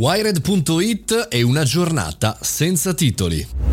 Wired.it è una giornata senza titoli.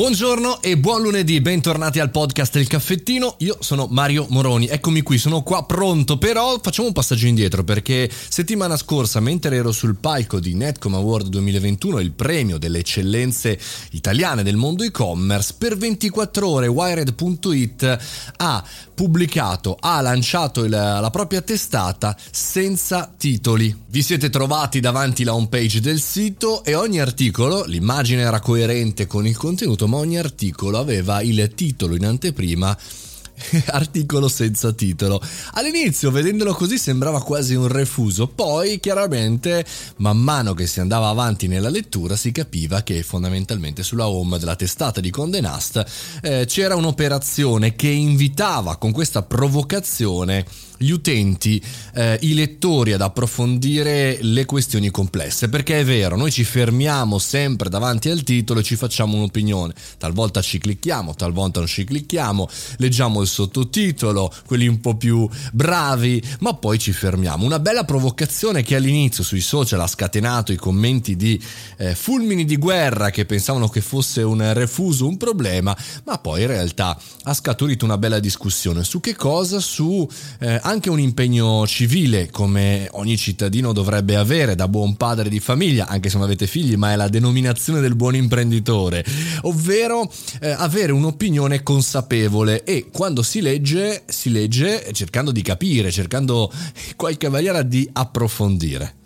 Buongiorno e buon lunedì, bentornati al podcast Il Caffettino. Io sono Mario Moroni, eccomi qui, sono qua pronto, però facciamo un passaggio indietro perché settimana scorsa, mentre ero sul palco di Netcom Award 2021, il premio delle eccellenze italiane del mondo e-commerce, per 24 ore Wired.it ha pubblicato, ha lanciato il, la propria testata senza titoli. Vi siete trovati davanti la homepage del sito e ogni articolo, l'immagine era coerente con il contenuto, ogni articolo aveva il titolo in anteprima articolo senza titolo. All'inizio, vedendolo così, sembrava quasi un refuso, poi chiaramente, man mano che si andava avanti nella lettura, si capiva che fondamentalmente sulla home della testata di Condé Nast eh, c'era un'operazione che invitava con questa provocazione gli utenti, eh, i lettori ad approfondire le questioni complesse, perché è vero, noi ci fermiamo sempre davanti al titolo e ci facciamo un'opinione, talvolta ci clicchiamo, talvolta non ci clicchiamo, leggiamo il sottotitolo, quelli un po' più bravi, ma poi ci fermiamo. Una bella provocazione che all'inizio sui social ha scatenato i commenti di eh, fulmini di guerra che pensavano che fosse un refuso, un problema, ma poi in realtà ha scaturito una bella discussione su che cosa? Su eh, anche un impegno civile come ogni cittadino dovrebbe avere da buon padre di famiglia, anche se non avete figli, ma è la denominazione del buon imprenditore, ovvero eh, avere un'opinione consapevole e quando si legge, si legge cercando di capire, cercando in qualche maniera di approfondire.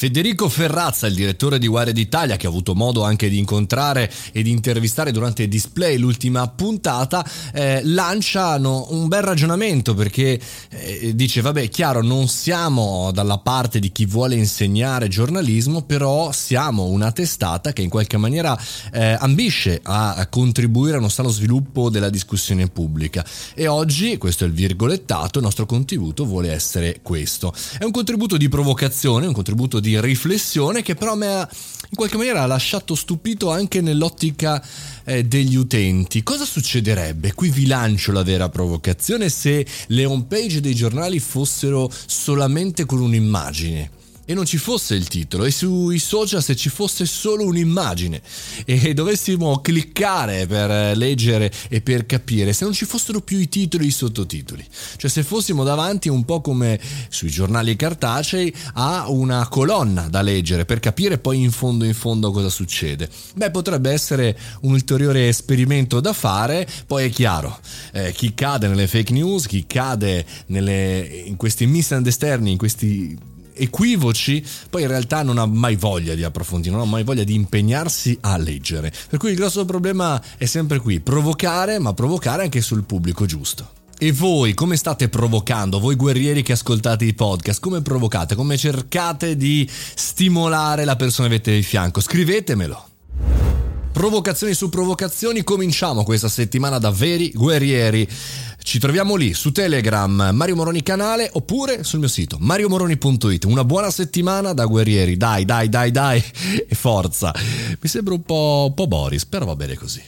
Federico Ferrazza, il direttore di Wired Italia, che ho avuto modo anche di incontrare e di intervistare durante display l'ultima puntata, eh, lanciano un bel ragionamento perché eh, dice, vabbè, chiaro, non siamo dalla parte di chi vuole insegnare giornalismo, però siamo una testata che in qualche maniera eh, ambisce a contribuire a uno sano sviluppo della discussione pubblica. E oggi, questo è il virgolettato, il nostro contributo vuole essere questo. È un contributo di provocazione, un contributo di di riflessione che però mi ha in qualche maniera lasciato stupito anche nell'ottica eh, degli utenti. Cosa succederebbe? Qui vi lancio la vera provocazione se le homepage dei giornali fossero solamente con un'immagine e non ci fosse il titolo e sui social se ci fosse solo un'immagine e dovessimo cliccare per leggere e per capire se non ci fossero più i titoli e i sottotitoli. Cioè se fossimo davanti un po' come sui giornali cartacei a una colonna da leggere per capire poi in fondo in fondo cosa succede. Beh potrebbe essere un ulteriore esperimento da fare. Poi è chiaro eh, chi cade nelle fake news chi cade nelle, in questi misunderstanding in questi equivoci, poi in realtà non ha mai voglia di approfondire, non ha mai voglia di impegnarsi a leggere. Per cui il grosso problema è sempre qui, provocare, ma provocare anche sul pubblico giusto. E voi come state provocando? Voi guerrieri che ascoltate i podcast, come provocate? Come cercate di stimolare la persona che avete di fianco? Scrivetemelo. Provocazioni su provocazioni, cominciamo questa settimana da veri guerrieri. Ci troviamo lì su Telegram, Mario Moroni canale oppure sul mio sito mariomoroni.it. Una buona settimana da guerrieri, dai, dai, dai, dai e forza. Mi sembra un po', un po Boris, però va bene così.